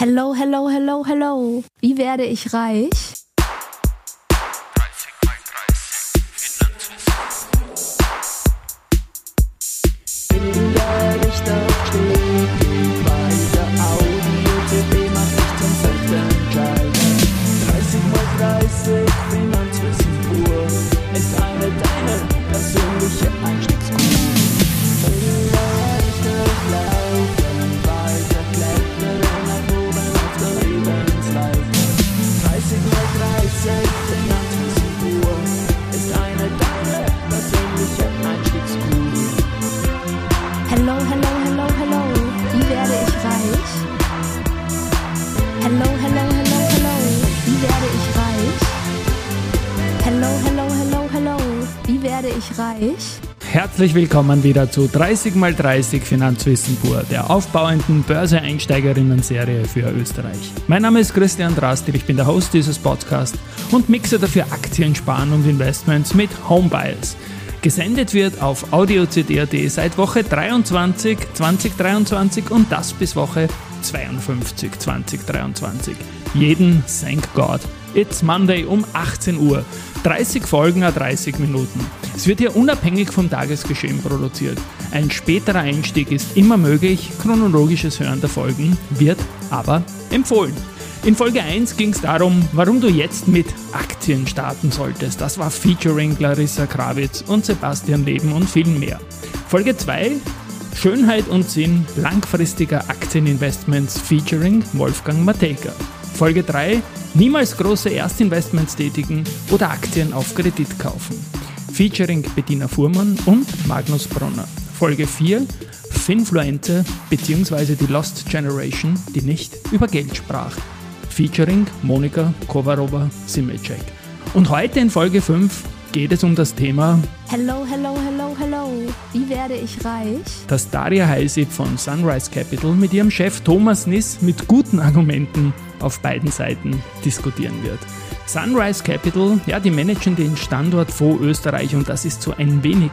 Hello, hello, hello, hello. Wie werde ich reich? Herzlich willkommen wieder zu 30x30 Finanzwissen pur, der aufbauenden Börse-Einsteigerinnen-Serie für Österreich. Mein Name ist Christian Drastil, ich bin der Host dieses Podcasts und mixe dafür Aktien, Sparen und Investments mit Homebiles. Gesendet wird auf audiocd.at seit Woche 23 2023 und das bis Woche 52 2023. Jeden, thank God. It's Monday um 18 Uhr. 30 Folgen a 30 Minuten. Es wird hier unabhängig vom Tagesgeschehen produziert. Ein späterer Einstieg ist immer möglich, chronologisches Hören der Folgen wird aber empfohlen. In Folge 1 ging es darum, warum du jetzt mit Aktien starten solltest. Das war featuring Clarissa Krawitz und Sebastian Leben und viel mehr. Folge 2 Schönheit und Sinn langfristiger Aktieninvestments featuring Wolfgang Matejka. Folge 3 Niemals große Erstinvestments tätigen oder Aktien auf Kredit kaufen. Featuring Bettina Fuhrmann und Magnus Bronner. Folge 4 Finfluente bzw. die Lost Generation, die nicht über Geld sprach featuring Monika Kovarova-Simecek. Und heute in Folge 5 geht es um das Thema Hello, hello, hello, hello. Wie werde ich reich? Das Daria Heisip von Sunrise Capital mit ihrem Chef Thomas Niss mit guten Argumenten auf beiden Seiten diskutieren wird. Sunrise Capital, ja, die managen den Standort vor Österreich und das ist so ein wenig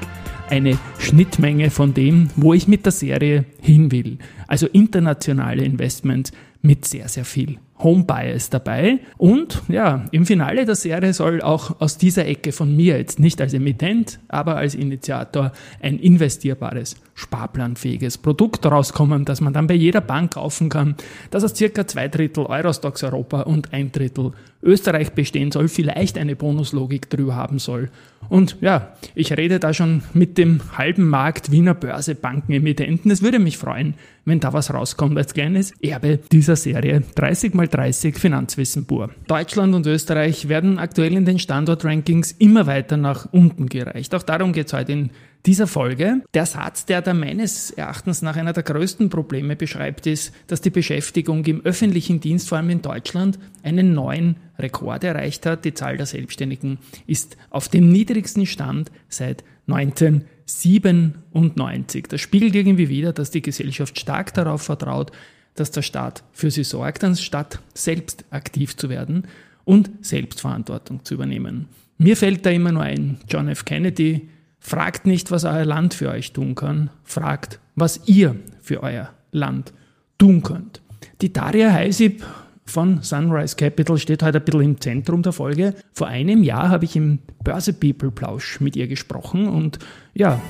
eine Schnittmenge von dem, wo ich mit der Serie hin will. Also internationale Investments mit sehr, sehr viel Home Bias dabei. Und ja, im Finale der Serie soll auch aus dieser Ecke von mir jetzt nicht als Emittent, aber als Initiator ein investierbares, sparplanfähiges Produkt rauskommen, das man dann bei jeder Bank kaufen kann, das aus circa zwei Drittel Eurostox Europa und ein Drittel Österreich bestehen soll, vielleicht eine Bonuslogik drüber haben soll. Und ja, ich rede da schon mit dem halben Markt Wiener Börse Banken Emittenten. Es würde mich freuen, wenn da was rauskommt als kleines Erbe dieser Serie 30 mal 30 Finanzwissen pur. Deutschland und Österreich werden aktuell in den Standortrankings immer weiter nach unten gereicht. Auch darum geht es heute in dieser Folge. Der Satz, der da meines Erachtens nach einer der größten Probleme beschreibt, ist, dass die Beschäftigung im öffentlichen Dienst, vor allem in Deutschland, einen neuen Rekord erreicht hat. Die Zahl der Selbstständigen ist auf dem niedrigsten Stand seit 1997. Das spiegelt irgendwie wieder, dass die Gesellschaft stark darauf vertraut, dass der Staat für sie sorgt, anstatt selbst aktiv zu werden und Selbstverantwortung zu übernehmen. Mir fällt da immer nur ein, John F. Kennedy, fragt nicht, was euer Land für euch tun kann, fragt, was ihr für euer Land tun könnt. Die Daria Heisip von Sunrise Capital steht heute ein bisschen im Zentrum der Folge. Vor einem Jahr habe ich im Börse People Plausch mit ihr gesprochen und ja.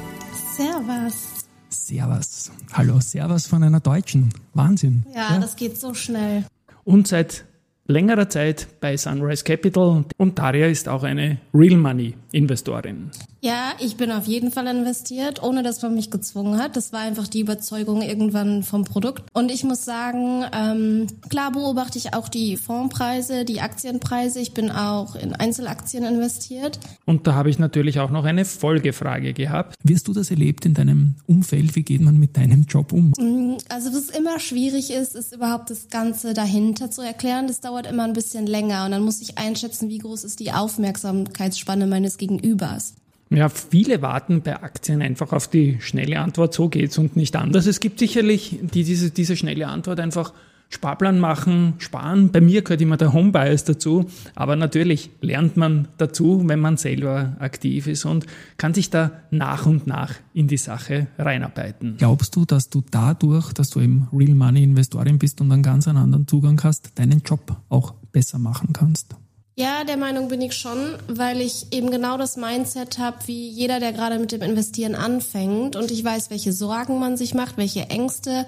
Servus. Servus. Hallo, Servus von einer Deutschen. Wahnsinn. Ja, ja, das geht so schnell. Und seit längerer Zeit bei Sunrise Capital und Daria ist auch eine Real Money Investorin. Ja, ich bin auf jeden Fall investiert, ohne dass man mich gezwungen hat. Das war einfach die Überzeugung irgendwann vom Produkt. Und ich muss sagen, ähm, klar beobachte ich auch die Fondspreise, die Aktienpreise. Ich bin auch in Einzelaktien investiert. Und da habe ich natürlich auch noch eine Folgefrage gehabt. Wie hast du das erlebt in deinem Umfeld? Wie geht man mit deinem Job um? Mm, also was immer schwierig ist, ist überhaupt das Ganze dahinter zu erklären. Das dauert immer ein bisschen länger und dann muss ich einschätzen, wie groß ist die Aufmerksamkeitsspanne meines Gegenübers. Ja, viele warten bei Aktien einfach auf die schnelle Antwort, so geht's und nicht anders. Es gibt sicherlich, die diese, diese schnelle Antwort einfach Sparplan machen, sparen. Bei mir gehört immer der Homebias dazu, aber natürlich lernt man dazu, wenn man selber aktiv ist und kann sich da nach und nach in die Sache reinarbeiten. Glaubst du, dass du dadurch, dass du eben Real Money Investorin bist und einen ganz anderen Zugang hast, deinen Job auch besser machen kannst? Ja, der Meinung bin ich schon, weil ich eben genau das Mindset habe, wie jeder, der gerade mit dem Investieren anfängt. Und ich weiß, welche Sorgen man sich macht, welche Ängste,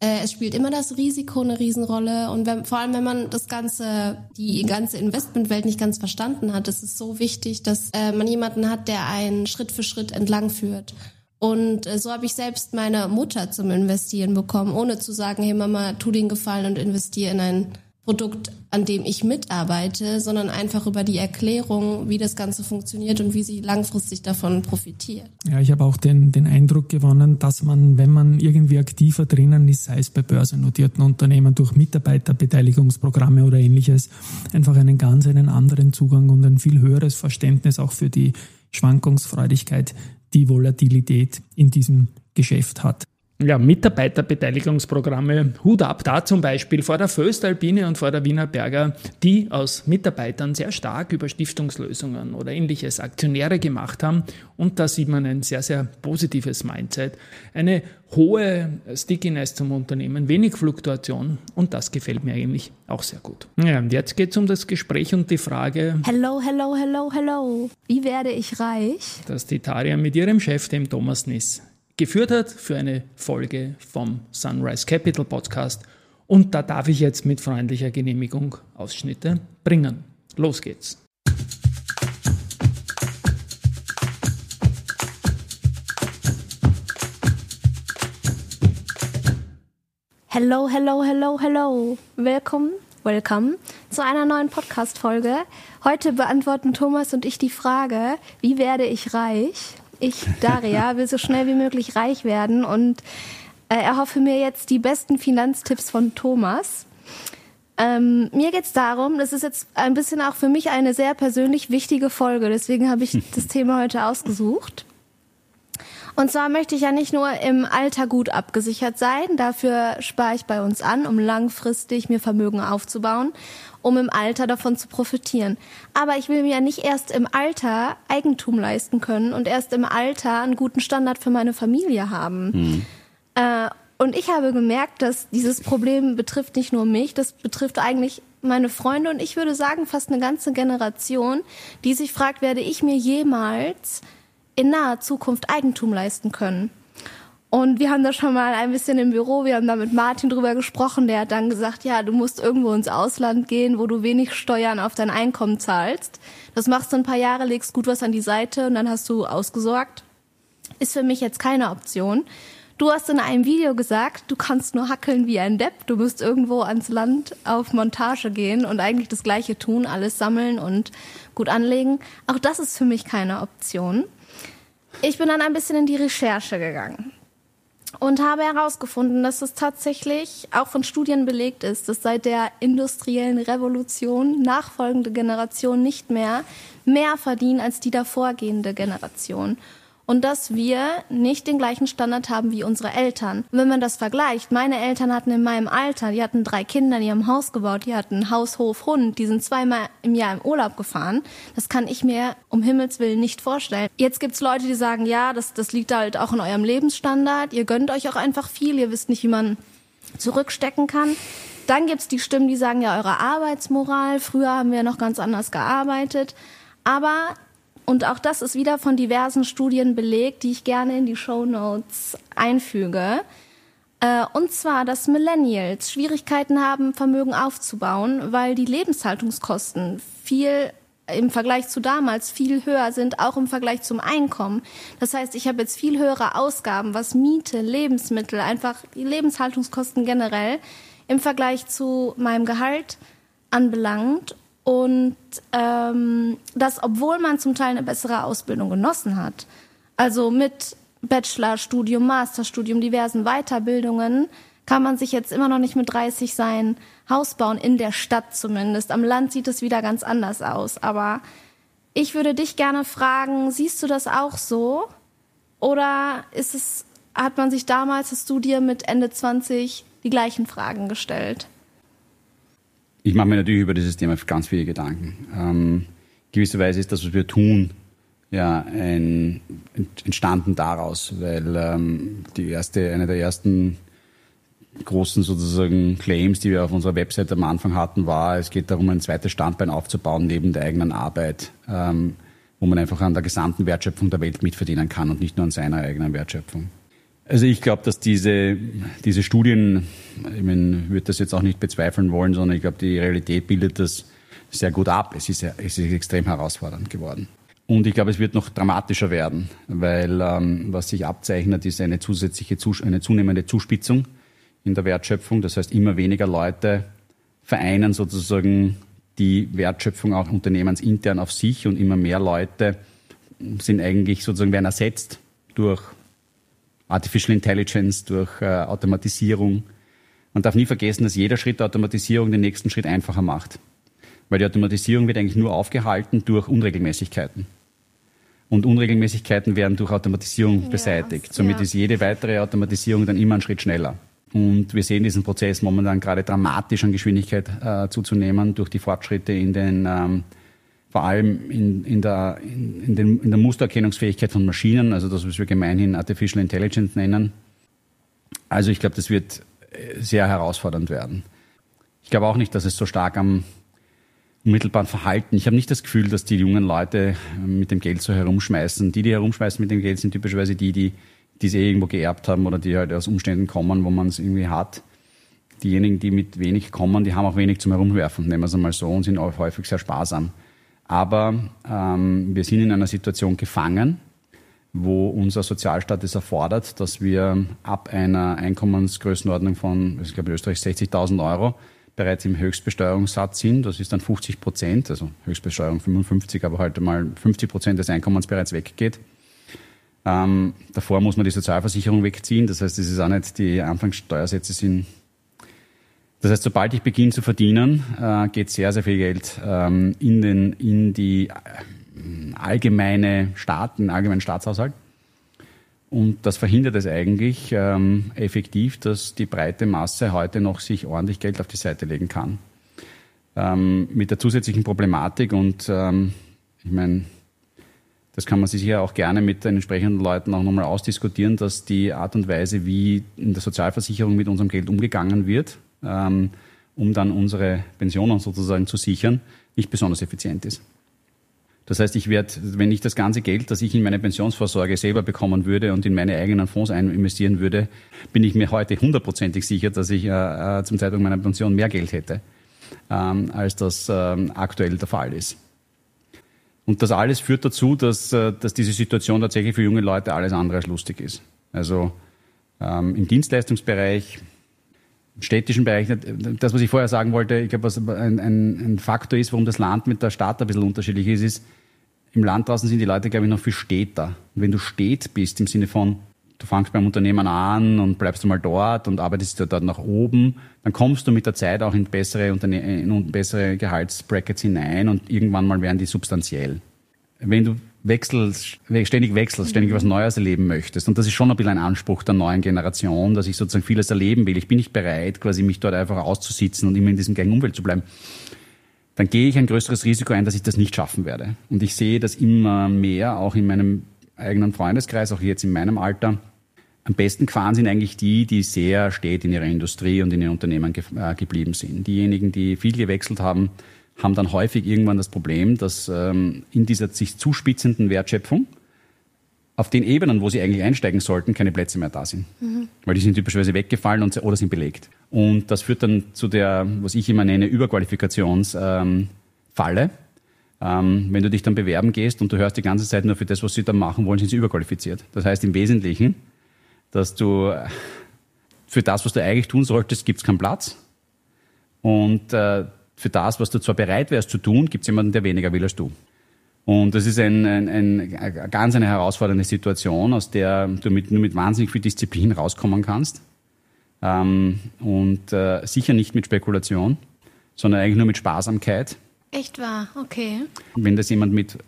äh, es spielt immer das Risiko eine Riesenrolle und wenn, vor allem, wenn man das ganze, die ganze Investmentwelt nicht ganz verstanden hat, ist es so wichtig, dass äh, man jemanden hat, der einen Schritt für Schritt entlang führt. Und äh, so habe ich selbst meine Mutter zum Investieren bekommen, ohne zu sagen, hey Mama, tu den Gefallen und investiere in ein Produkt, an dem ich mitarbeite, sondern einfach über die Erklärung, wie das Ganze funktioniert und wie sie langfristig davon profitiert. Ja, ich habe auch den, den Eindruck gewonnen, dass man, wenn man irgendwie aktiver drinnen ist, sei es bei börsennotierten Unternehmen durch Mitarbeiterbeteiligungsprogramme oder ähnliches, einfach einen ganz einen anderen Zugang und ein viel höheres Verständnis auch für die Schwankungsfreudigkeit, die Volatilität in diesem Geschäft hat ja, Mitarbeiterbeteiligungsprogramme, Hut ab da zum Beispiel vor der Föstalpine und vor der Wiener Berger, die aus Mitarbeitern sehr stark über Stiftungslösungen oder ähnliches Aktionäre gemacht haben. Und da sieht man ein sehr, sehr positives Mindset, eine hohe Stickiness zum Unternehmen, wenig Fluktuation und das gefällt mir eigentlich auch sehr gut. Ja, und jetzt geht es um das Gespräch und die Frage. Hello, hello, hello, hello. Wie werde ich reich? Dass die Taria mit ihrem Chef, dem Thomas Niss, geführt hat für eine Folge vom Sunrise Capital Podcast. Und da darf ich jetzt mit freundlicher Genehmigung Ausschnitte bringen. Los geht's. Hello, hello, hello, hello. Willkommen, welcome zu einer neuen Podcast-Folge. Heute beantworten Thomas und ich die Frage, wie werde ich reich? Ich, Daria, will so schnell wie möglich reich werden und äh, erhoffe mir jetzt die besten Finanztipps von Thomas. Ähm, mir geht es darum, das ist jetzt ein bisschen auch für mich eine sehr persönlich wichtige Folge, deswegen habe ich das Thema heute ausgesucht. Und zwar möchte ich ja nicht nur im Alter gut abgesichert sein, dafür spare ich bei uns an, um langfristig mir Vermögen aufzubauen, um im Alter davon zu profitieren. Aber ich will mir ja nicht erst im Alter Eigentum leisten können und erst im Alter einen guten Standard für meine Familie haben. Mhm. Äh, und ich habe gemerkt, dass dieses Problem betrifft nicht nur mich, das betrifft eigentlich meine Freunde und ich würde sagen fast eine ganze Generation, die sich fragt, werde ich mir jemals in naher Zukunft Eigentum leisten können. Und wir haben da schon mal ein bisschen im Büro, wir haben da mit Martin drüber gesprochen, der hat dann gesagt, ja, du musst irgendwo ins Ausland gehen, wo du wenig Steuern auf dein Einkommen zahlst. Das machst du ein paar Jahre, legst gut was an die Seite und dann hast du ausgesorgt. Ist für mich jetzt keine Option. Du hast in einem Video gesagt, du kannst nur hackeln wie ein Depp. Du musst irgendwo ans Land auf Montage gehen und eigentlich das Gleiche tun, alles sammeln und gut anlegen. Auch das ist für mich keine Option. Ich bin dann ein bisschen in die Recherche gegangen und habe herausgefunden, dass es tatsächlich auch von Studien belegt ist, dass seit der industriellen Revolution nachfolgende Generationen nicht mehr mehr verdienen als die davorgehende Generation und dass wir nicht den gleichen Standard haben wie unsere Eltern. Und wenn man das vergleicht, meine Eltern hatten in meinem Alter, die hatten drei Kinder, die haben Haus gebaut, die hatten Haus, Hof, Hund, die sind zweimal im Jahr im Urlaub gefahren. Das kann ich mir um Himmels Willen nicht vorstellen. Jetzt gibt's Leute, die sagen, ja, das, das liegt halt auch in eurem Lebensstandard. Ihr gönnt euch auch einfach viel, ihr wisst nicht, wie man zurückstecken kann. Dann gibt's die Stimmen, die sagen, ja, eure Arbeitsmoral, früher haben wir noch ganz anders gearbeitet. Aber und auch das ist wieder von diversen Studien belegt, die ich gerne in die Show Notes einfüge. Äh, und zwar, dass Millennials Schwierigkeiten haben, Vermögen aufzubauen, weil die Lebenshaltungskosten viel im Vergleich zu damals viel höher sind, auch im Vergleich zum Einkommen. Das heißt, ich habe jetzt viel höhere Ausgaben, was Miete, Lebensmittel, einfach die Lebenshaltungskosten generell im Vergleich zu meinem Gehalt anbelangt. Und ähm, das, obwohl man zum Teil eine bessere Ausbildung genossen hat. Also mit Bachelorstudium, Masterstudium, diversen Weiterbildungen kann man sich jetzt immer noch nicht mit 30 sein Haus bauen, in der Stadt zumindest. Am Land sieht es wieder ganz anders aus. Aber ich würde dich gerne fragen, siehst du das auch so? Oder ist es, hat man sich damals, hast du dir mit Ende 20 die gleichen Fragen gestellt? Ich mache mir natürlich über dieses Thema ganz viele Gedanken. Ähm, gewisserweise ist das, was wir tun, ja ein, entstanden daraus, weil ähm, die erste, eine der ersten großen sozusagen Claims, die wir auf unserer Website am Anfang hatten, war, es geht darum, ein zweites Standbein aufzubauen neben der eigenen Arbeit, ähm, wo man einfach an der gesamten Wertschöpfung der Welt mitverdienen kann und nicht nur an seiner eigenen Wertschöpfung. Also ich glaube, dass diese, diese Studien, ich meine, würde das jetzt auch nicht bezweifeln wollen, sondern ich glaube, die Realität bildet das sehr gut ab. Es ist, es ist extrem herausfordernd geworden. Und ich glaube, es wird noch dramatischer werden, weil ähm, was sich abzeichnet, ist eine zusätzliche, eine zunehmende Zuspitzung in der Wertschöpfung. Das heißt, immer weniger Leute vereinen sozusagen die Wertschöpfung auch unternehmensintern auf sich und immer mehr Leute sind eigentlich sozusagen werden ersetzt durch Artificial Intelligence, durch äh, Automatisierung. Man darf nie vergessen, dass jeder Schritt der Automatisierung den nächsten Schritt einfacher macht. Weil die Automatisierung wird eigentlich nur aufgehalten durch Unregelmäßigkeiten. Und Unregelmäßigkeiten werden durch Automatisierung ja, beseitigt. Somit ja. ist jede weitere Automatisierung dann immer einen Schritt schneller. Und wir sehen diesen Prozess momentan gerade dramatisch an Geschwindigkeit äh, zuzunehmen durch die Fortschritte in den, ähm, vor allem in, in, der, in, in, den, in der Mustererkennungsfähigkeit von Maschinen, also das, was wir gemeinhin Artificial Intelligence nennen. Also ich glaube, das wird äh, sehr herausfordernd werden. Ich glaube auch nicht, dass es so stark am unmittelbaren Verhalten. Ich habe nicht das Gefühl, dass die jungen Leute äh, mit dem Geld so herumschmeißen. Die, die herumschmeißen mit dem Geld, sind typischerweise die, die die sie irgendwo geerbt haben oder die halt aus Umständen kommen, wo man es irgendwie hat. Diejenigen, die mit wenig kommen, die haben auch wenig zum Herumwerfen, nehmen wir es einmal so, und sind häufig sehr sparsam. Aber ähm, wir sind in einer Situation gefangen, wo unser Sozialstaat es erfordert, dass wir ab einer Einkommensgrößenordnung von, ich glaube in Österreich 60.000 Euro, bereits im Höchstbesteuerungssatz sind. Das ist dann 50 Prozent, also Höchstbesteuerung 55, aber halt mal 50 Prozent des Einkommens bereits weggeht. Ähm, davor muss man die Sozialversicherung wegziehen. Das heißt, das ist auch nicht, die Anfangssteuersätze sind. Das heißt, sobald ich beginne zu verdienen, äh, geht sehr, sehr viel Geld ähm, in, den, in die äh, allgemeine Staat, den allgemeinen Staatshaushalt. Und das verhindert es eigentlich ähm, effektiv, dass die breite Masse heute noch sich ordentlich Geld auf die Seite legen kann. Ähm, mit der zusätzlichen Problematik und ähm, ich meine, das kann man sich hier auch gerne mit den entsprechenden Leuten auch nochmal ausdiskutieren, dass die Art und Weise, wie in der Sozialversicherung mit unserem Geld umgegangen wird, ähm, um dann unsere Pensionen sozusagen zu sichern, nicht besonders effizient ist. Das heißt, ich werde, wenn ich das ganze Geld, das ich in meine Pensionsvorsorge selber bekommen würde und in meine eigenen Fonds investieren würde, bin ich mir heute hundertprozentig sicher, dass ich äh, äh, zum Zeitpunkt meiner Pension mehr Geld hätte, ähm, als das ähm, aktuell der Fall ist. Und das alles führt dazu, dass, äh, dass diese Situation tatsächlich für junge Leute alles andere als lustig ist. Also ähm, im Dienstleistungsbereich, städtischen Bereich, das, was ich vorher sagen wollte, ich glaube, was ein, ein, ein Faktor ist, warum das Land mit der Stadt ein bisschen unterschiedlich ist, ist, im Land draußen sind die Leute, glaube ich, noch viel städter. Und wenn du stät bist, im Sinne von, du fangst beim Unternehmen an und bleibst du mal dort und arbeitest dort nach oben, dann kommst du mit der Zeit auch in bessere, Unterne in bessere Gehaltsbrackets hinein und irgendwann mal werden die substanziell. Wenn du wechselst, ständig wechselst, ständig was Neues erleben möchtest, und das ist schon ein bisschen ein Anspruch der neuen Generation, dass ich sozusagen vieles erleben will. Ich bin nicht bereit, quasi mich dort einfach auszusitzen und immer in diesem gleichen Umfeld zu bleiben dann gehe ich ein größeres Risiko ein, dass ich das nicht schaffen werde. Und ich sehe das immer mehr, auch in meinem eigenen Freundeskreis, auch jetzt in meinem Alter, am besten gefahren sind eigentlich die, die sehr stät in ihrer Industrie und in ihren Unternehmen ge äh, geblieben sind. Diejenigen, die viel gewechselt haben, haben dann häufig irgendwann das Problem, dass ähm, in dieser sich zuspitzenden Wertschöpfung auf den Ebenen, wo sie eigentlich einsteigen sollten, keine Plätze mehr da sind. Mhm. Weil die sind typischerweise weggefallen und, oder sind belegt. Und das führt dann zu der, was ich immer nenne, Überqualifikationsfalle. Ähm, ähm, wenn du dich dann bewerben gehst und du hörst die ganze Zeit nur für das, was sie dann machen wollen, sind sie überqualifiziert. Das heißt im Wesentlichen, dass du für das, was du eigentlich tun solltest, gibt es keinen Platz. Und äh, für das, was du zwar bereit wärst zu tun, gibt es jemanden, der weniger will als du. Und das ist ein, ein, ein, eine ganz eine herausfordernde Situation, aus der du mit, nur mit wahnsinnig viel Disziplin rauskommen kannst. Ähm, und äh, sicher nicht mit Spekulation, sondern eigentlich nur mit Sparsamkeit Echt wahr, okay. Wenn das jemand mit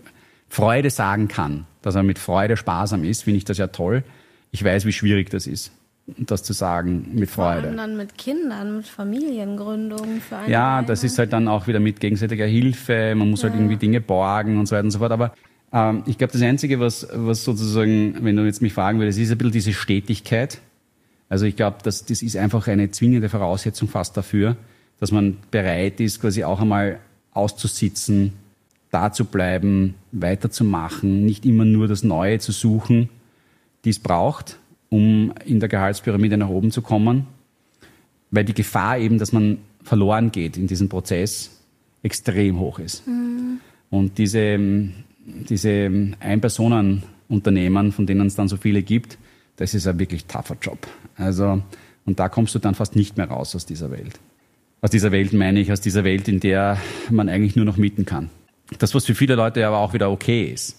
Freude sagen kann, dass er mit Freude sparsam ist, finde ich das ja toll. Ich weiß, wie schwierig das ist. Das zu sagen mit Freude. Vor allem dann mit Kindern, mit Familiengründung. Für eine ja, das ist halt dann auch wieder mit gegenseitiger Hilfe. Man muss halt ja. halt irgendwie Dinge borgen und so weiter und so fort. Aber ähm, ich glaube, das Einzige, was, was sozusagen, wenn du jetzt mich fragen würdest, ist ein bisschen diese Stetigkeit. Also ich glaube, das, das ist einfach eine zwingende Voraussetzung fast dafür, dass man bereit ist, quasi auch einmal auszusitzen, da zu bleiben, weiterzumachen, nicht immer nur das Neue zu suchen, die es braucht, um in der Gehaltspyramide nach oben zu kommen, weil die Gefahr eben, dass man verloren geht in diesem Prozess, extrem hoch ist. Mhm. Und diese, diese Ein-Personen-Unternehmen, von denen es dann so viele gibt, das ist ein wirklich tougher Job. Also, und da kommst du dann fast nicht mehr raus aus dieser Welt. Aus dieser Welt meine ich, aus dieser Welt, in der man eigentlich nur noch mieten kann. Das, was für viele Leute aber auch wieder okay ist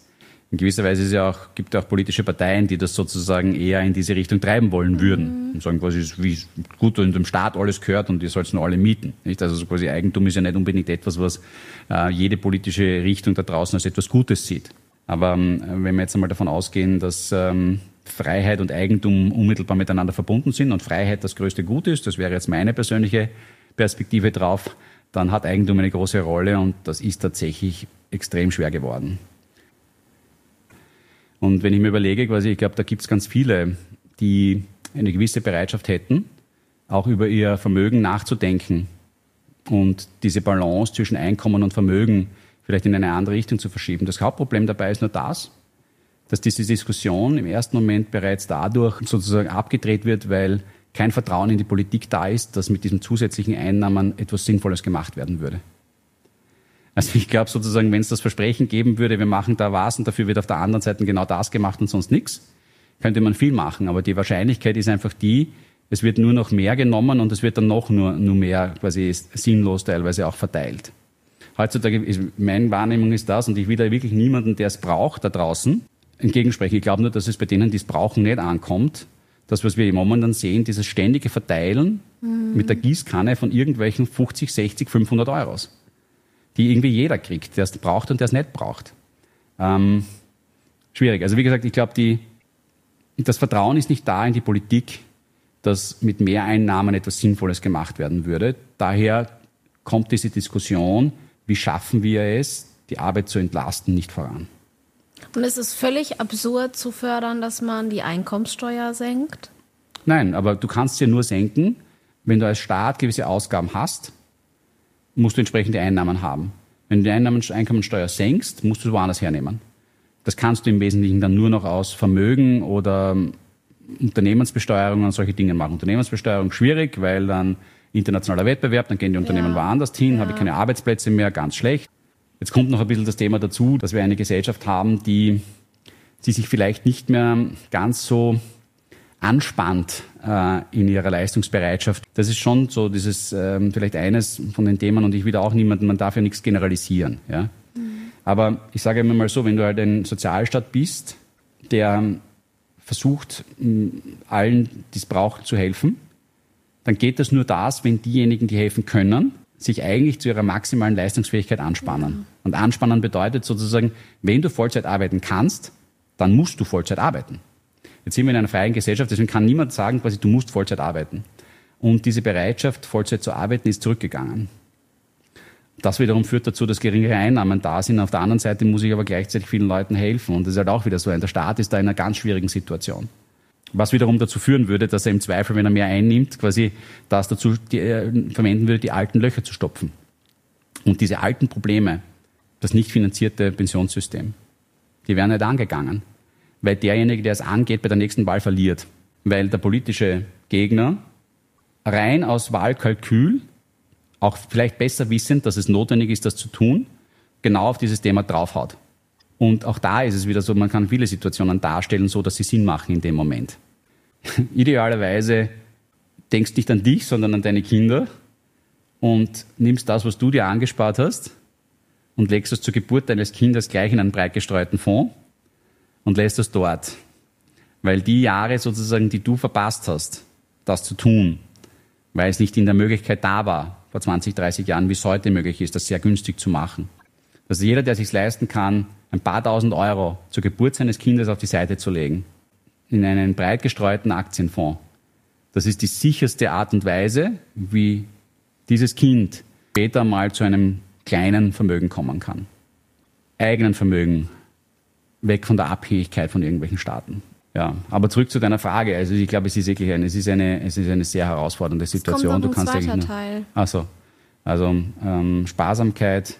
in gewisser Weise ist ja auch, gibt es auch politische Parteien, die das sozusagen eher in diese Richtung treiben wollen würden. Mhm. Und sagen quasi, wie gut und dem Staat alles gehört und ihr sollt es nur alle mieten. Nicht? Also so quasi Eigentum ist ja nicht unbedingt etwas, was äh, jede politische Richtung da draußen als etwas Gutes sieht. Aber ähm, wenn wir jetzt einmal davon ausgehen, dass ähm, Freiheit und Eigentum unmittelbar miteinander verbunden sind und Freiheit das größte Gut ist, das wäre jetzt meine persönliche Perspektive drauf, dann hat Eigentum eine große Rolle und das ist tatsächlich extrem schwer geworden. Und wenn ich mir überlege, quasi, ich glaube, da gibt es ganz viele, die eine gewisse Bereitschaft hätten, auch über ihr Vermögen nachzudenken und diese Balance zwischen Einkommen und Vermögen vielleicht in eine andere Richtung zu verschieben. Das Hauptproblem dabei ist nur das, dass diese Diskussion im ersten Moment bereits dadurch sozusagen abgedreht wird, weil kein Vertrauen in die Politik da ist, dass mit diesen zusätzlichen Einnahmen etwas Sinnvolles gemacht werden würde. Also ich glaube sozusagen, wenn es das Versprechen geben würde, wir machen da was und dafür wird auf der anderen Seite genau das gemacht und sonst nichts, könnte man viel machen. Aber die Wahrscheinlichkeit ist einfach die, es wird nur noch mehr genommen und es wird dann noch nur, nur mehr quasi sinnlos teilweise auch verteilt. Heutzutage ist, meine Wahrnehmung ist das und ich will da wirklich niemanden, der es braucht, da draußen entgegensprechen. Ich glaube nur, dass es bei denen, die es brauchen, nicht ankommt. Das, was wir im Moment sehen, dieses ständige Verteilen mhm. mit der Gießkanne von irgendwelchen 50, 60, 500 Euros die irgendwie jeder kriegt, der es braucht und der es nicht braucht. Ähm, schwierig. Also wie gesagt, ich glaube, das Vertrauen ist nicht da in die Politik, dass mit mehr Einnahmen etwas Sinnvolles gemacht werden würde. Daher kommt diese Diskussion, wie schaffen wir es, die Arbeit zu entlasten, nicht voran. Und ist es völlig absurd zu fördern, dass man die Einkommenssteuer senkt? Nein, aber du kannst sie nur senken, wenn du als Staat gewisse Ausgaben hast musst du entsprechende Einnahmen haben. Wenn du die Einkommensteuer senkst, musst du es woanders hernehmen. Das kannst du im Wesentlichen dann nur noch aus Vermögen oder ähm, Unternehmensbesteuerung und solche Dinge machen. Unternehmensbesteuerung schwierig, weil dann internationaler Wettbewerb, dann gehen die Unternehmen ja. woanders hin, ja. habe ich keine Arbeitsplätze mehr, ganz schlecht. Jetzt kommt noch ein bisschen das Thema dazu, dass wir eine Gesellschaft haben, die, die sich vielleicht nicht mehr ganz so anspannt äh, in ihrer Leistungsbereitschaft. Das ist schon so dieses ähm, vielleicht eines von den Themen und ich will auch niemanden, man darf ja nichts generalisieren. Ja? Mhm. Aber ich sage immer mal so, wenn du halt ein Sozialstaat bist, der versucht, allen, die es braucht, zu helfen, dann geht das nur das, wenn diejenigen, die helfen können, sich eigentlich zu ihrer maximalen Leistungsfähigkeit anspannen. Mhm. Und anspannen bedeutet sozusagen, wenn du Vollzeit arbeiten kannst, dann musst du Vollzeit arbeiten. Jetzt sind wir in einer freien Gesellschaft, deswegen kann niemand sagen, quasi, du musst Vollzeit arbeiten. Und diese Bereitschaft, Vollzeit zu arbeiten, ist zurückgegangen. Das wiederum führt dazu, dass geringere Einnahmen da sind. Auf der anderen Seite muss ich aber gleichzeitig vielen Leuten helfen. Und das ist halt auch wieder so. Der Staat ist da in einer ganz schwierigen Situation. Was wiederum dazu führen würde, dass er im Zweifel, wenn er mehr einnimmt, quasi das dazu die, äh, verwenden würde, die alten Löcher zu stopfen. Und diese alten Probleme, das nicht finanzierte Pensionssystem, die werden nicht angegangen weil derjenige, der es angeht, bei der nächsten Wahl verliert. Weil der politische Gegner rein aus Wahlkalkül, auch vielleicht besser wissend, dass es notwendig ist, das zu tun, genau auf dieses Thema draufhaut. Und auch da ist es wieder so, man kann viele Situationen darstellen, so dass sie Sinn machen in dem Moment. Idealerweise denkst nicht an dich, sondern an deine Kinder und nimmst das, was du dir angespart hast und legst es zur Geburt deines Kindes gleich in einen breit gestreuten Fonds und lässt es dort. Weil die Jahre sozusagen, die du verpasst hast, das zu tun, weil es nicht in der Möglichkeit da war, vor 20, 30 Jahren, wie es heute möglich ist, das sehr günstig zu machen. Also jeder, der sich leisten kann, ein paar tausend Euro zur Geburt seines Kindes auf die Seite zu legen, in einen breit gestreuten Aktienfonds, Das ist die sicherste Art und Weise, wie dieses Kind später mal zu einem kleinen Vermögen kommen kann. Eigenen Vermögen, weg von der Abhängigkeit von irgendwelchen Staaten. Ja, aber zurück zu deiner Frage. Also ich glaube, es ist wirklich eine, es ist eine, es ist eine sehr herausfordernde Situation. Es kommt du kannst eigentlich Teil. Ach so. Also ähm, Sparsamkeit,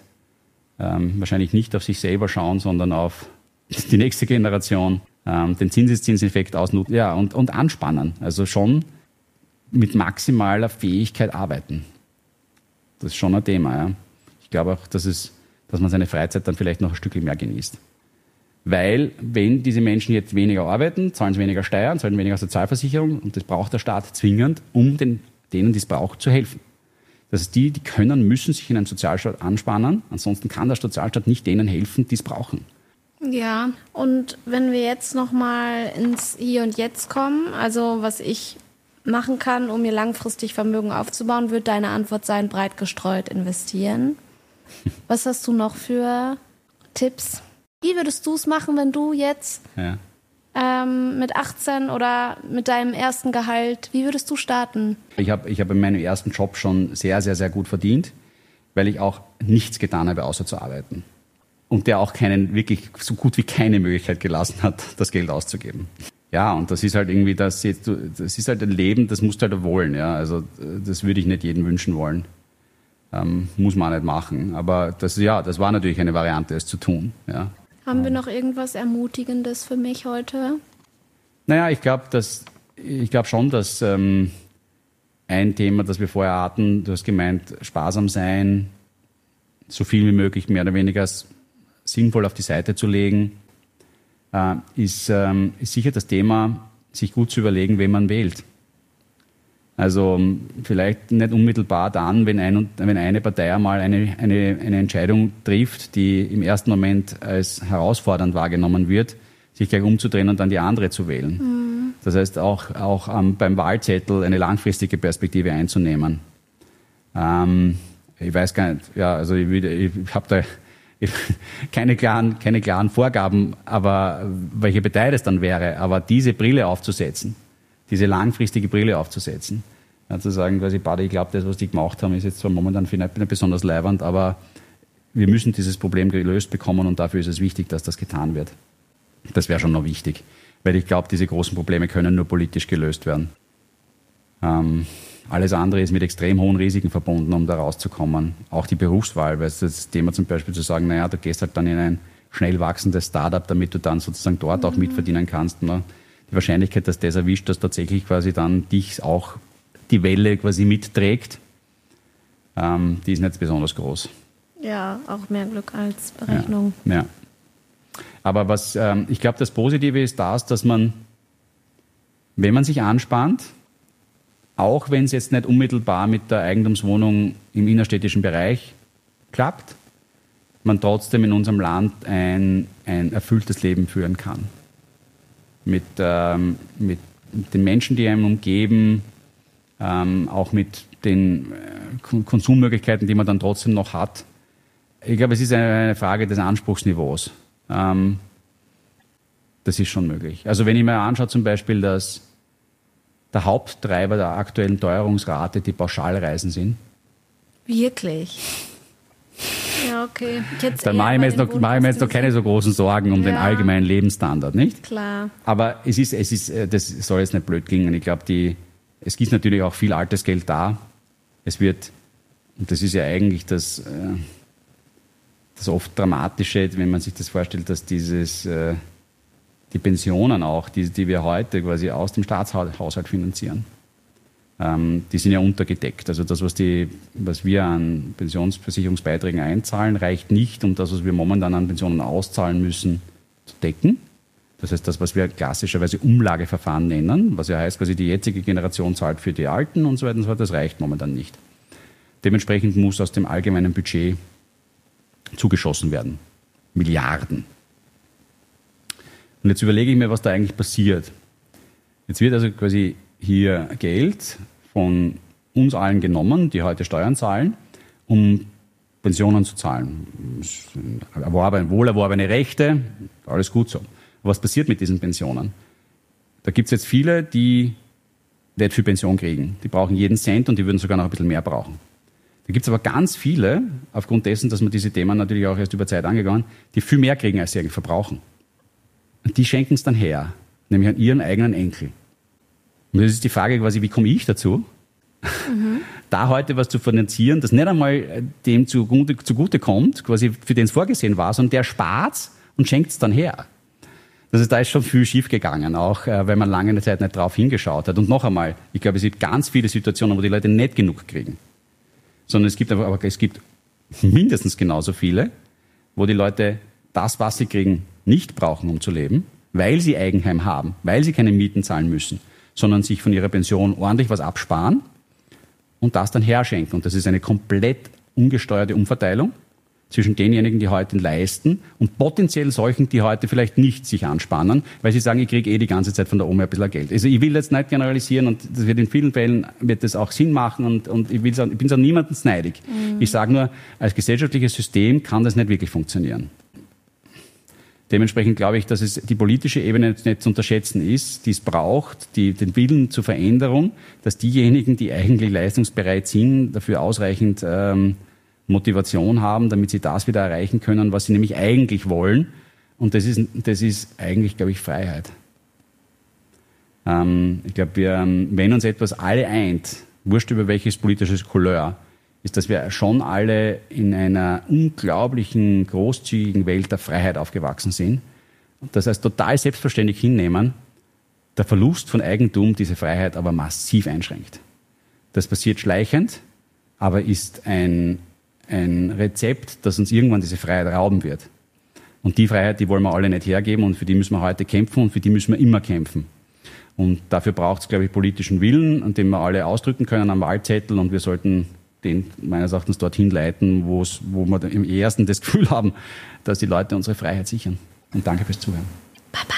ähm, wahrscheinlich nicht auf sich selber schauen, sondern auf die nächste Generation, ähm, den Zinseszinseffekt ausnutzen, ja, und, und anspannen. Also schon mit maximaler Fähigkeit arbeiten. Das ist schon ein Thema, ja. Ich glaube auch, dass es, dass man seine Freizeit dann vielleicht noch ein Stückchen mehr genießt. Weil, wenn diese Menschen jetzt weniger arbeiten, zahlen sie weniger Steuern, zahlen weniger Sozialversicherung und das braucht der Staat zwingend, um den, denen, die es braucht, zu helfen. Das heißt, die, die können, müssen sich in einem Sozialstaat anspannen, ansonsten kann der Sozialstaat nicht denen helfen, die es brauchen. Ja, und wenn wir jetzt nochmal ins Hier und Jetzt kommen, also was ich machen kann, um mir langfristig Vermögen aufzubauen, wird deine Antwort sein, breit gestreut investieren. Was hast du noch für Tipps? Wie würdest du es machen, wenn du jetzt Ja. ähm, mit 18 oder mit deinem ersten Gehalt, wie würdest du starten? Ich habe ich hab in meinem ersten Job schon sehr, sehr, sehr gut verdient, weil ich auch nichts getan habe, außer zu arbeiten. Und der auch keinen, wirklich so gut wie keine Möglichkeit gelassen hat, das Geld auszugeben. Ja, und das ist halt irgendwie das, das ist halt ein Leben, das musst du halt wollen. Ja. Also das würde ich nicht jedem wünschen wollen. Ähm, muss man auch nicht machen. Aber das, ja, das war natürlich eine Variante, es zu tun. Ja. Haben wir noch irgendwas Ermutigendes für mich heute? Naja, ich glaube, dass ich glaube schon, dass ähm, ein Thema, das wir vorher hatten, du hast gemeint, sparsam sein, so viel wie möglich mehr oder weniger sinnvoll auf die Seite zu legen, äh, ist, ähm, ist sicher das Thema, sich gut zu überlegen, wen man wählt. Also ähm, vielleicht nicht unmittelbar dann, wenn, ein, wenn eine Partei einmal eine, eine, eine Entscheidung trifft, die im ersten Moment als herausfordernd wahrgenommen wird, sich gleich umzudrehen und dann die andere zu wählen. Das heißt auch, auch ähm, beim Wahlzettel eine langfristige Perspektive einzunehmen. Ähm, ich weiß gar nicht, ja, also ich, ich habe da keine klaren, keine klaren Vorgaben, aber welche Partei das dann wäre, aber diese Brille aufzusetzen, diese langfristige Brille aufzusetzen, ja, zu sagen, quasi, Bade, ich glaube, das, was die gemacht haben, ist jetzt zwar momentan vielleicht nicht besonders leibernd, aber wir müssen dieses Problem gelöst bekommen und dafür ist es wichtig, dass das getan wird. Das wäre schon noch wichtig, weil ich glaube, diese großen Probleme können nur politisch gelöst werden. Ähm, alles andere ist mit extrem hohen Risiken verbunden, um da rauszukommen. Auch die Berufswahl, weil es das Thema zum Beispiel zu sagen, naja, du gehst halt dann in ein schnell wachsendes Startup, damit du dann sozusagen dort auch mitverdienen kannst. Ne? Die Wahrscheinlichkeit, dass das erwischt, dass tatsächlich quasi dann dich auch die Welle quasi mitträgt, ähm, die ist nicht besonders groß. Ja, auch mehr Glück als Ja. Berechnung. Ja. Aber was ähm, ich glaube, das Positive ist das, dass man, wenn man sich anspannt, auch wenn es jetzt nicht unmittelbar mit der Eigentumswohnung im innerstädtischen Bereich klappt, man trotzdem in unserem Land ein, ein erfülltes Leben führen kann. Mit, ähm, mit den Menschen, die einem umgeben, ähm, auch mit den äh, Kon- Konsummöglichkeiten, die man dann trotzdem noch hat. Ich glaube, es ist eine eine Frage des Anspruchsniveaus. Ähm, das ist schon möglich. Also wenn ich mir anschaue zum Beispiel, dass der Haupttreiber der aktuellen Teuerungsrate die Pauschalreisen sind, Wirklich? Ja, okay. Dann mache ich mir jetzt den noch, mache ich mir jetzt noch keine so großen Sorgen um den Ja. allgemeinen Lebensstandard, nicht? Klar. Aber es ist, es ist, äh, das soll jetzt nicht blöd klingen. Ich glaube, die, es gibt natürlich auch viel altes Geld da. Es wird, und das ist ja eigentlich das, äh, das oft Dramatische, wenn man sich das vorstellt, dass dieses, äh, die Pensionen auch, die, die wir heute quasi aus dem Staatshaushalt finanzieren, die sind ja untergedeckt. Also das, was, die, was wir an Pensionsversicherungsbeiträgen einzahlen, reicht nicht, um das, was wir momentan an Pensionen auszahlen müssen, zu decken. Das heißt, das, was wir klassischerweise Umlageverfahren nennen, was ja heißt, quasi die jetzige Generation zahlt für die Alten und so weiter und so fort, das reicht momentan nicht. Dementsprechend muss aus dem allgemeinen Budget zugeschossen werden. Milliarden. Und jetzt überlege ich mir, was da eigentlich passiert. Jetzt wird also quasi hier Geld von uns allen genommen, die heute Steuern zahlen, um Pensionen zu zahlen. Erworben, wohlerworbene Rechte, alles gut so. Was passiert mit diesen Pensionen? Da gibt es jetzt viele, die nicht viel Pension kriegen. Die brauchen jeden Cent und die würden sogar noch ein bisschen mehr brauchen. Da gibt es aber ganz viele, aufgrund dessen, dass man diese Themen natürlich auch erst über Zeit angegangen, die viel mehr kriegen, als sie eigentlich verbrauchen. Und die schenken es dann her, nämlich an ihren eigenen Enkel. Und das ist die Frage quasi, wie komme ich dazu, mhm. da heute was zu finanzieren, das nicht einmal dem zugute, zugute kommt, quasi für den es vorgesehen war, sondern der spart und schenkt es dann her. Das ist, da ist schon viel schief gegangen, auch äh, weil man lange Zeit nicht drauf hingeschaut hat. Und noch einmal, ich glaube, es gibt ganz viele Situationen, wo die Leute nicht genug kriegen. Sondern es gibt aber, es gibt mindestens genauso viele, wo die Leute das, was sie kriegen, nicht brauchen, um zu leben, weil sie Eigenheim haben, weil sie keine Mieten zahlen müssen, sondern sich von ihrer Pension ordentlich was absparen und das dann herschenken. Und das ist eine komplett ungesteuerte Umverteilung zwischen denjenigen, die heute leisten und potenziell solchen, die heute vielleicht nicht sich anspannen, weil sie sagen, ich kriege eh die ganze Zeit von der Oma ein bisschen Geld. Also ich will jetzt nicht generalisieren und das wird in vielen Fällen wird das auch Sinn machen und, und ich, will, ich bin so niemandem neidig. Mhm. Ich sage nur, als gesellschaftliches System kann das nicht wirklich funktionieren. Dementsprechend glaube ich, dass es die politische Ebene nicht zu unterschätzen ist, die es braucht, die, den Willen zur Veränderung, dass diejenigen, die eigentlich leistungsbereit sind, dafür ausreichend ähm, Motivation haben, damit sie das wieder erreichen können, was sie nämlich eigentlich wollen. Und das ist, das ist eigentlich, glaube ich, Freiheit. Ähm, ich glaube, wir, ähm, wenn uns etwas alle eint, wurscht über welches politisches Couleur, ist, dass wir schon alle in einer unglaublichen, großzügigen Welt der Freiheit aufgewachsen sind. Und das heißt, total selbstverständlich hinnehmen, der Verlust von Eigentum diese Freiheit aber massiv einschränkt. Das passiert schleichend, aber ist ein ein Rezept, das uns irgendwann diese Freiheit rauben wird. Und die Freiheit, die wollen wir alle nicht hergeben und für die müssen wir heute kämpfen und für die müssen wir immer kämpfen. Und dafür braucht es, glaube ich, politischen Willen, an dem wir alle ausdrücken können am Wahlzettel und wir sollten den meines Erachtens dorthin leiten, wo wir im ersten das Gefühl haben, dass die Leute unsere Freiheit sichern. Und danke fürs Zuhören. Baba.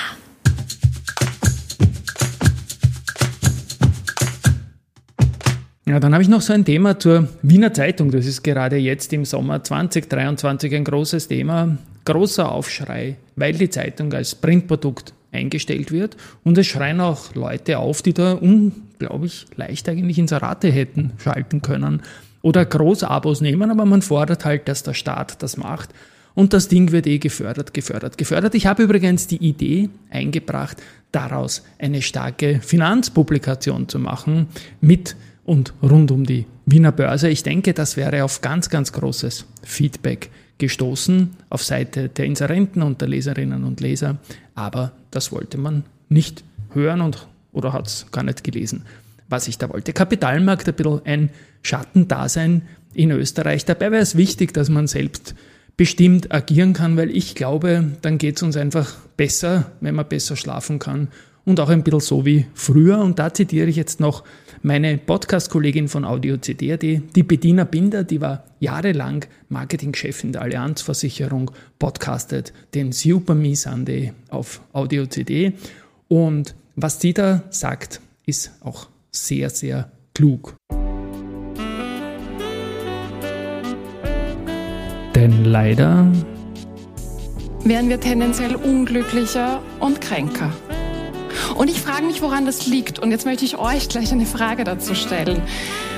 Ja, dann habe ich noch so ein Thema zur Wiener Zeitung. Das ist gerade jetzt im Sommer 2023 ein großes Thema. Großer Aufschrei, weil die Zeitung als Printprodukt eingestellt wird. Und es schreien auch Leute auf, die da unglaublich leicht eigentlich Inserate hätten schalten können. Oder Großabos nehmen, aber man fordert halt, dass der Staat das macht. Und das Ding wird eh gefördert, gefördert, gefördert. Ich habe übrigens die Idee eingebracht, daraus eine starke Finanzpublikation zu machen mit und rund um die Wiener Börse. Ich denke, das wäre auf ganz, ganz großes Feedback gestoßen auf Seite der Inserenten und der Leserinnen und Leser, aber das wollte man nicht hören und oder hat es gar nicht gelesen, was ich da wollte. Kapitalmarkt ein bisschen ein Schattendasein in Österreich. Dabei wäre es wichtig, dass man selbst bestimmt agieren kann, weil ich glaube, dann geht es uns einfach besser, wenn man besser schlafen kann und auch ein bisschen so wie früher. Und da zitiere ich jetzt noch meine Podcast-Kollegin von Audio CD.at, die Bediener Binder, die war jahrelang Marketingchef in der Allianzversicherung, podcastet den Super Me Sunday auf Audio CD. Und was sie da sagt, ist auch sehr, sehr klug. Denn leider werden wir tendenziell unglücklicher und kränker. Und ich frage mich, woran das liegt. Und jetzt möchte ich euch gleich eine Frage dazu stellen.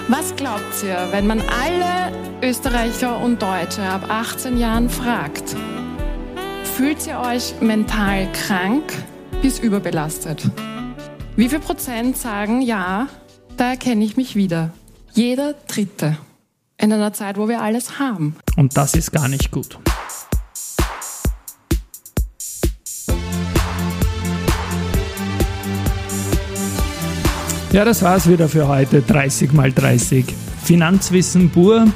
Was glaubt ihr, wenn man alle Österreicher und Deutsche ab 18 Jahren fragt? Fühlt ihr euch mental krank bis überbelastet? Wie viel Prozent sagen, ja, da erkenne ich mich wieder? Jeder Dritte. In einer Zeit, wo wir alles haben. Und das ist gar nicht gut. Ja, das war's wieder für heute. 30 mal 30. Finanzwissen pur.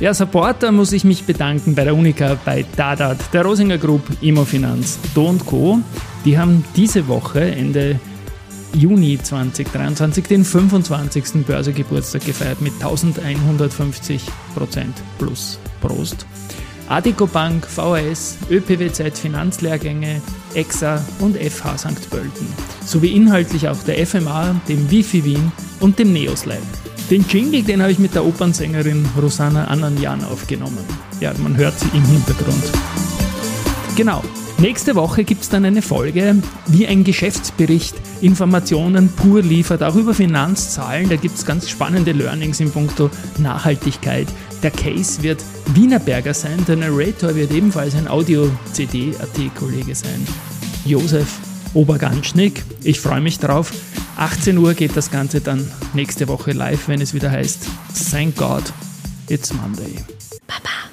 Ja, Supporter muss ich mich bedanken bei der Unica, bei Dadat, der Rosinger Group, Immofinanz, Do Co. Die haben diese Woche, Ende Juni 2023, den 25. Börsegeburtstag gefeiert mit 1150% plus. Prost. Adico Bank, VHS, ÖPWZ Finanzlehrgänge, EXA und FH St. Pölten. Sowie inhaltlich auch der FMA, dem Wifi Wien und dem Neos Lab. Den Jingle, den habe ich mit der Opernsängerin Rosanna Ananjan aufgenommen. Ja, man hört sie im Hintergrund. Genau, Nächste Woche gibt es dann eine Folge, wie ein Geschäftsbericht Informationen pur liefert, auch über Finanzzahlen. Da gibt es ganz spannende Learnings in puncto Nachhaltigkeit. Der Case wird Wienerberger sein, der Narrator wird ebenfalls ein Audio-CD-AT-Kollege sein. Josef Oberganschnick. Ich freue mich drauf. 18 Uhr geht das Ganze dann nächste Woche live, wenn es wieder heißt Thank God, it's Monday. Baba.